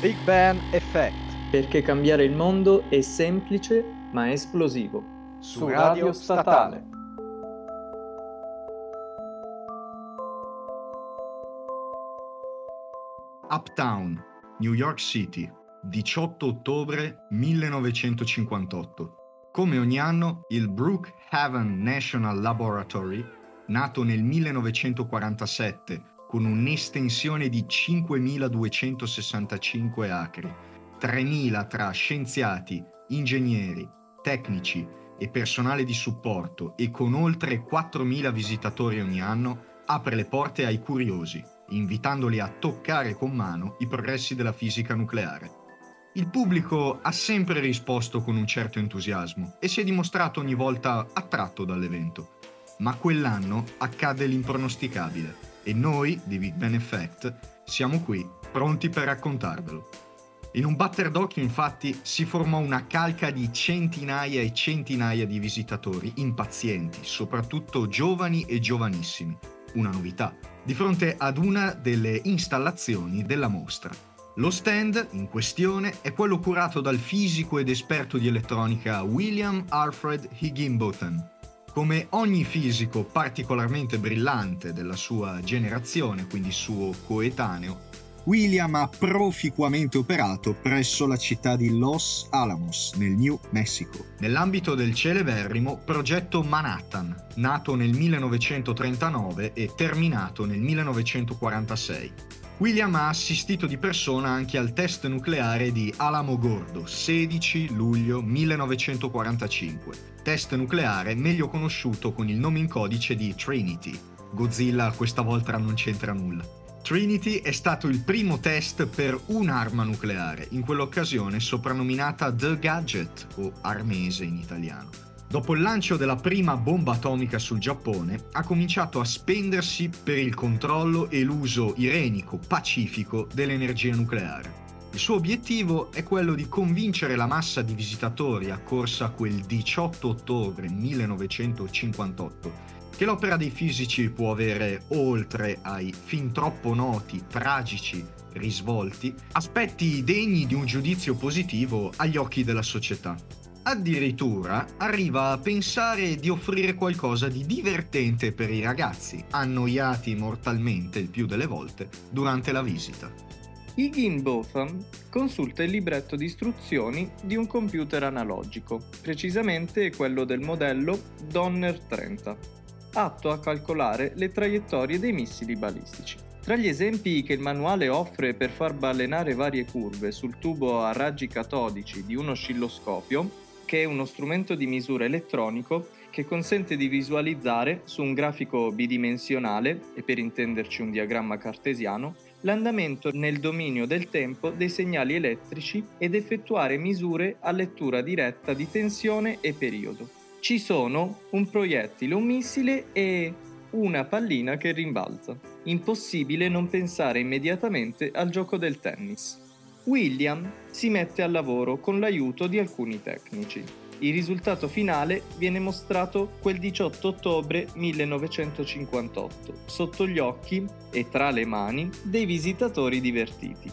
Big Bang Effect. Perché cambiare il mondo è semplice ma esplosivo. Su Radio Statale. Uptown, New York City, 18 ottobre 1958. Come ogni anno, il Brookhaven National Laboratory, nato nel 1947 con un'estensione di 5.265 acri, 3.000 tra scienziati, ingegneri, tecnici e personale di supporto e con oltre 4.000 visitatori ogni anno, apre le porte ai curiosi, invitandoli a toccare con mano i progressi della fisica nucleare. Il pubblico ha sempre risposto con un certo entusiasmo e si è dimostrato ogni volta attratto dall'evento. Ma quell'anno accade l'impronosticabile e noi di Big Ben Effect siamo qui, pronti per raccontarvelo. In un batter d'occhio infatti si formò una calca di centinaia e centinaia di visitatori impazienti, soprattutto giovani e giovanissimi, una novità, di fronte ad una delle installazioni della mostra. Lo stand in questione è quello curato dal fisico ed esperto di elettronica William Alfred Higginbotham, come ogni fisico particolarmente brillante della sua generazione, quindi suo coetaneo, William ha proficuamente operato presso la città di Los Alamos, nel New Mexico, nell'ambito del celeberrimo progetto Manhattan, nato nel 1939 e terminato nel 1946. William ha assistito di persona anche al test nucleare di Alamo Gordo, 16 luglio 1945, test nucleare meglio conosciuto con il nome in codice di Trinity. Godzilla questa volta non c'entra nulla. Trinity è stato il primo test per un'arma nucleare, in quell'occasione soprannominata The Gadget o Armese in italiano. Dopo il lancio della prima bomba atomica sul Giappone, ha cominciato a spendersi per il controllo e l'uso irenico, pacifico dell'energia nucleare. Il suo obiettivo è quello di convincere la massa di visitatori accorsa quel 18 ottobre 1958 che l'opera dei fisici può avere, oltre ai fin troppo noti, tragici risvolti, aspetti degni di un giudizio positivo agli occhi della società. Addirittura arriva a pensare di offrire qualcosa di divertente per i ragazzi, annoiati mortalmente il più delle volte durante la visita. Higginbotham consulta il libretto di istruzioni di un computer analogico, precisamente quello del modello Donner 30, atto a calcolare le traiettorie dei missili balistici. Tra gli esempi che il manuale offre per far balenare varie curve sul tubo a raggi catodici di un oscilloscopio, che è uno strumento di misura elettronico che consente di visualizzare su un grafico bidimensionale, e per intenderci un diagramma cartesiano, l'andamento nel dominio del tempo dei segnali elettrici ed effettuare misure a lettura diretta di tensione e periodo. Ci sono un proiettile, un missile e una pallina che rimbalza. Impossibile non pensare immediatamente al gioco del tennis. William si mette al lavoro con l'aiuto di alcuni tecnici. Il risultato finale viene mostrato quel 18 ottobre 1958, sotto gli occhi e tra le mani dei visitatori divertiti.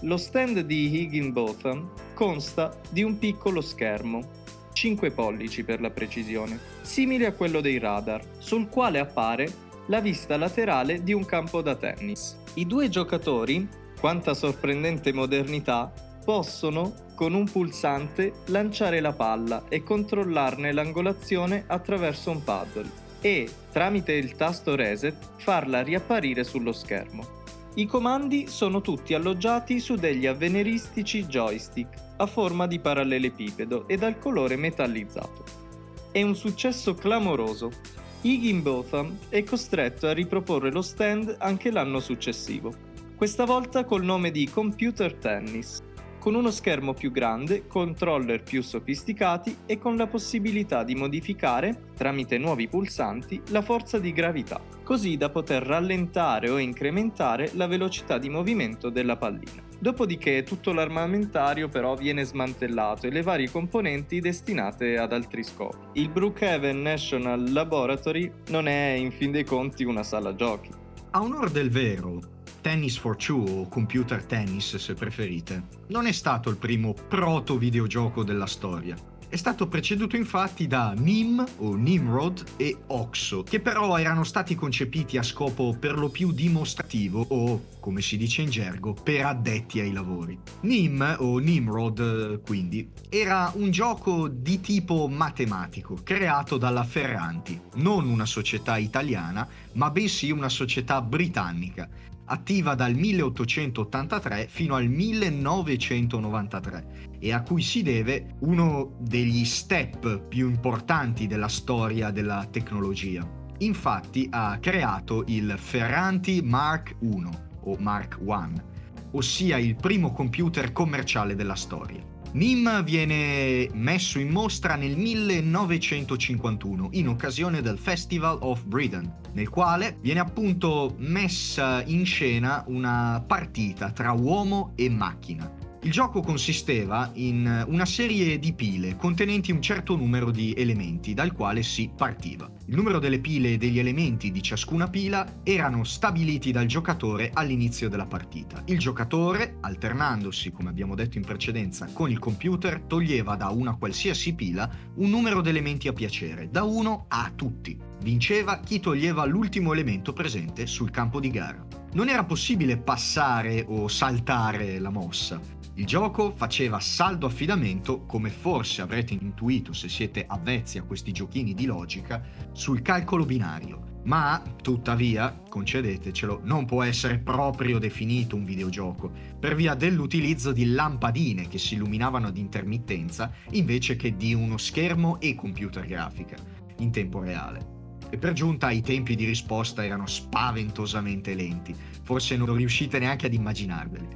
Lo stand di Higginbotham consta di un piccolo schermo, 5 pollici per la precisione, simile a quello dei radar, sul quale appare la vista laterale di un campo da tennis. I due giocatori, quanta sorprendente modernità, possono con un pulsante lanciare la palla e controllarne l'angolazione attraverso un paddle e, tramite il tasto reset, farla riapparire sullo schermo. I comandi sono tutti alloggiati su degli avveniristici joystick a forma di parallelepipedo e dal colore metallizzato. È un successo clamoroso. Higginbotham è costretto a riproporre lo stand anche l'anno successivo, questa volta col nome di Computer Tennis con uno schermo più grande, controller più sofisticati e con la possibilità di modificare, tramite nuovi pulsanti, la forza di gravità, così da poter rallentare o incrementare la velocità di movimento della pallina. Dopodiché tutto l'armamentario però viene smantellato e le varie componenti destinate ad altri scopi. Il Brookhaven National Laboratory non è in fin dei conti una sala giochi. A onor del vero, Tennis for Two o Computer Tennis se preferite, non è stato il primo proto videogioco della storia. È stato preceduto infatti da Nim o Nimrod e Oxo, che però erano stati concepiti a scopo per lo più dimostrativo o, come si dice in gergo, per addetti ai lavori. Nim o Nimrod, quindi, era un gioco di tipo matematico, creato dalla Ferranti, non una società italiana, ma bensì una società britannica, attiva dal 1883 fino al 1993 e a cui si deve uno degli step più importanti della storia della tecnologia. Infatti ha creato il Ferranti Mark I o Mark I, ossia il primo computer commerciale della storia. NIM viene messo in mostra nel 1951 in occasione del Festival of Britain, nel quale viene appunto messa in scena una partita tra uomo e macchina. Il gioco consisteva in una serie di pile contenenti un certo numero di elementi dal quale si partiva. Il numero delle pile e degli elementi di ciascuna pila erano stabiliti dal giocatore all'inizio della partita. Il giocatore, alternandosi, come abbiamo detto in precedenza, con il computer, toglieva da una qualsiasi pila un numero di elementi a piacere, da 1 a tutti. Vinceva chi toglieva l'ultimo elemento presente sul campo di gara. Non era possibile passare o saltare la mossa, il gioco faceva saldo affidamento, come forse avrete intuito se siete avvezzi a questi giochini di logica, sul calcolo binario. Ma, tuttavia, concedetecelo, non può essere proprio definito un videogioco, per via dell'utilizzo di lampadine che si illuminavano ad intermittenza invece che di uno schermo e computer grafica, in tempo reale. E per giunta i tempi di risposta erano spaventosamente lenti, forse non riuscite neanche ad immaginarveli.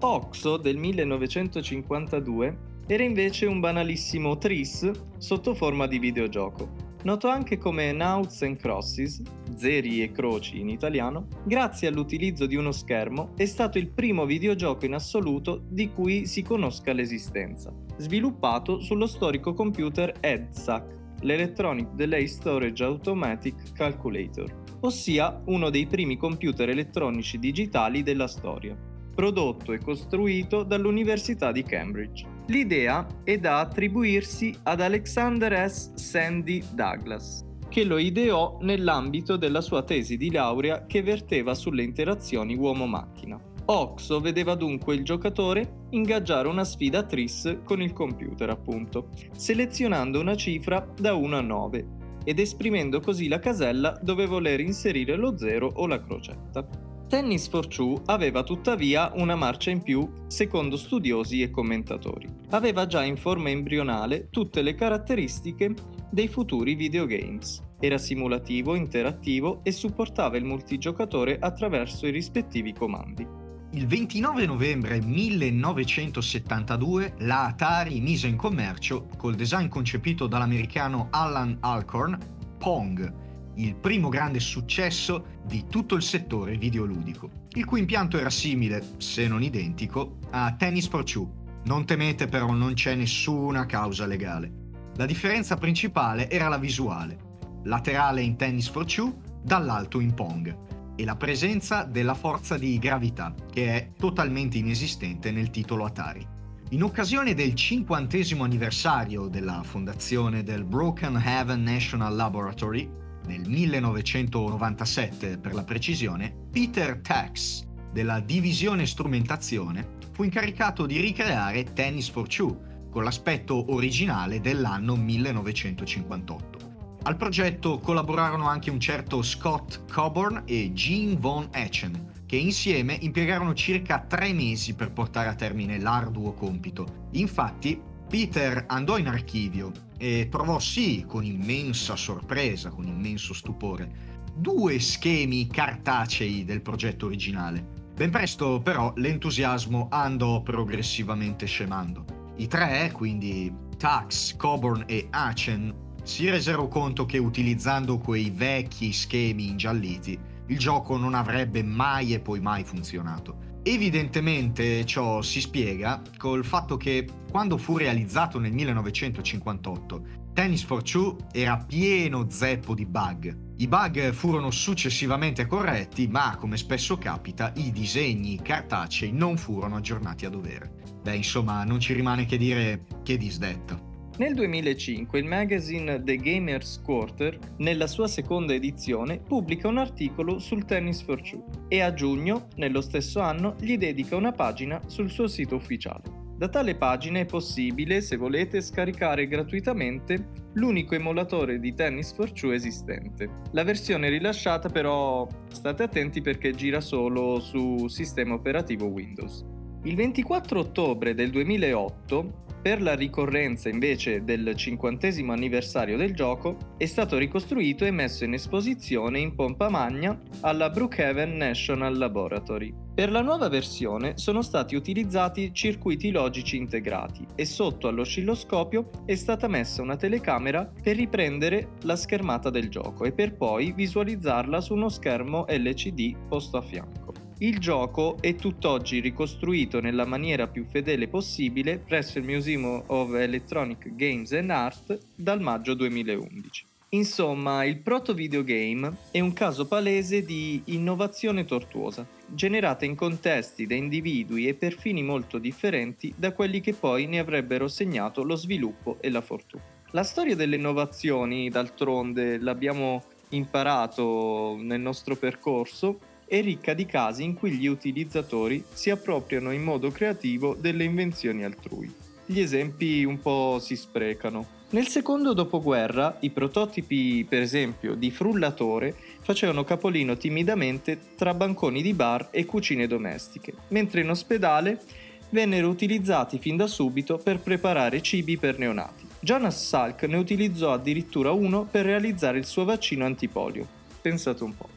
Oxo del 1952 era invece un banalissimo tris sotto forma di videogioco. Noto anche come Noughts and Crosses, zeri e croci in italiano, grazie all'utilizzo di uno schermo è stato il primo videogioco in assoluto di cui si conosca l'esistenza, sviluppato sullo storico computer EDSAC, l'Electronic Delay Storage Automatic Calculator, ossia uno dei primi computer elettronici digitali della storia prodotto e costruito dall'Università di Cambridge. L'idea è da attribuirsi ad Alexander S. Sandy Douglas, che lo ideò nell'ambito della sua tesi di laurea che verteva sulle interazioni uomo-macchina. Oxo vedeva dunque il giocatore ingaggiare una sfida tris con il computer, appunto, selezionando una cifra da 1 a 9 ed esprimendo così la casella dove voler inserire lo 0 o la crocetta. Tennis for Two aveva tuttavia una marcia in più, secondo studiosi e commentatori. Aveva già in forma embrionale tutte le caratteristiche dei futuri videogames. Era simulativo, interattivo e supportava il multigiocatore attraverso i rispettivi comandi. Il 29 novembre 1972 la Atari mise in commercio, col design concepito dall'americano Alan Alcorn, Pong, il primo grande successo di tutto il settore videoludico, il cui impianto era simile, se non identico, a Tennis for Two. Non temete però non c'è nessuna causa legale. La differenza principale era la visuale, laterale in Tennis for Two, dall'alto in Pong, e la presenza della forza di gravità, che è totalmente inesistente nel titolo Atari. In occasione del cinquantesimo anniversario della fondazione del Broken Haven National Laboratory, nel 1997 per la precisione, Peter Tax della divisione strumentazione fu incaricato di ricreare Tennis for Two con l'aspetto originale dell'anno 1958. Al progetto collaborarono anche un certo Scott Coburn e Gene Von Echen, che insieme impiegarono circa tre mesi per portare a termine l'arduo compito. Infatti, Peter andò in archivio e trovò sì, con immensa sorpresa, con immenso stupore, due schemi cartacei del progetto originale. Ben presto però l'entusiasmo andò progressivamente scemando. I tre, quindi Tax, Coburn e Achen, si resero conto che utilizzando quei vecchi schemi ingialliti, il gioco non avrebbe mai e poi mai funzionato. Evidentemente ciò si spiega col fatto che quando fu realizzato nel 1958, Tennis for Two era pieno zeppo di bug. I bug furono successivamente corretti, ma come spesso capita, i disegni cartacei non furono aggiornati a dovere. Beh, insomma, non ci rimane che dire che disdetto. Nel 2005 il magazine The Gamers Quarter, nella sua seconda edizione, pubblica un articolo sul Tennis for Two e a giugno, nello stesso anno, gli dedica una pagina sul suo sito ufficiale. Da tale pagina è possibile, se volete, scaricare gratuitamente l'unico emulatore di Tennis for Two esistente. La versione rilasciata però state attenti perché gira solo su sistema operativo Windows. Il 24 ottobre del 2008 per la ricorrenza invece del cinquantesimo anniversario del gioco, è stato ricostruito e messo in esposizione in pompa magna alla Brookhaven National Laboratory. Per la nuova versione sono stati utilizzati circuiti logici integrati e sotto all'oscilloscopio è stata messa una telecamera per riprendere la schermata del gioco e per poi visualizzarla su uno schermo LCD posto a fianco. Il gioco è tutt'oggi ricostruito nella maniera più fedele possibile presso il Museum of Electronic Games and Art dal maggio 2011. Insomma, il proto videogame è un caso palese di innovazione tortuosa, generata in contesti da individui e per fini molto differenti da quelli che poi ne avrebbero segnato lo sviluppo e la fortuna. La storia delle innovazioni, d'altronde, l'abbiamo imparato nel nostro percorso, è ricca di casi in cui gli utilizzatori si appropriano in modo creativo delle invenzioni altrui. Gli esempi un po' si sprecano. Nel secondo dopoguerra i prototipi, per esempio, di frullatore facevano capolino timidamente tra banconi di bar e cucine domestiche, mentre in ospedale vennero utilizzati fin da subito per preparare cibi per neonati. Jonas Salk ne utilizzò addirittura uno per realizzare il suo vaccino antipolio. Pensate un po'.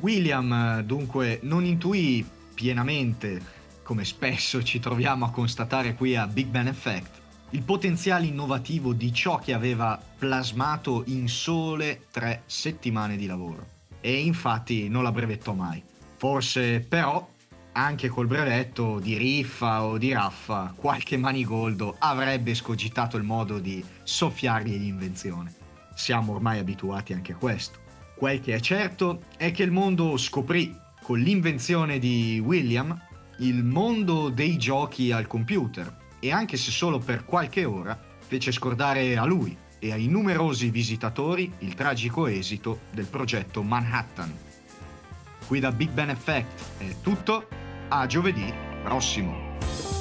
William dunque non intuì pienamente, come spesso ci troviamo a constatare qui a Big Ben Effect, il potenziale innovativo di ciò che aveva plasmato in sole tre settimane di lavoro. E infatti non la brevettò mai. Forse però, anche col brevetto di riffa o di raffa, qualche manigoldo avrebbe scogitato il modo di soffiargli l'invenzione. Siamo ormai abituati anche a questo. Quel che è certo è che il mondo scoprì, con l'invenzione di William, il mondo dei giochi al computer e anche se solo per qualche ora fece scordare a lui e ai numerosi visitatori il tragico esito del progetto Manhattan. Qui da Big Ben Effect è tutto, a giovedì prossimo.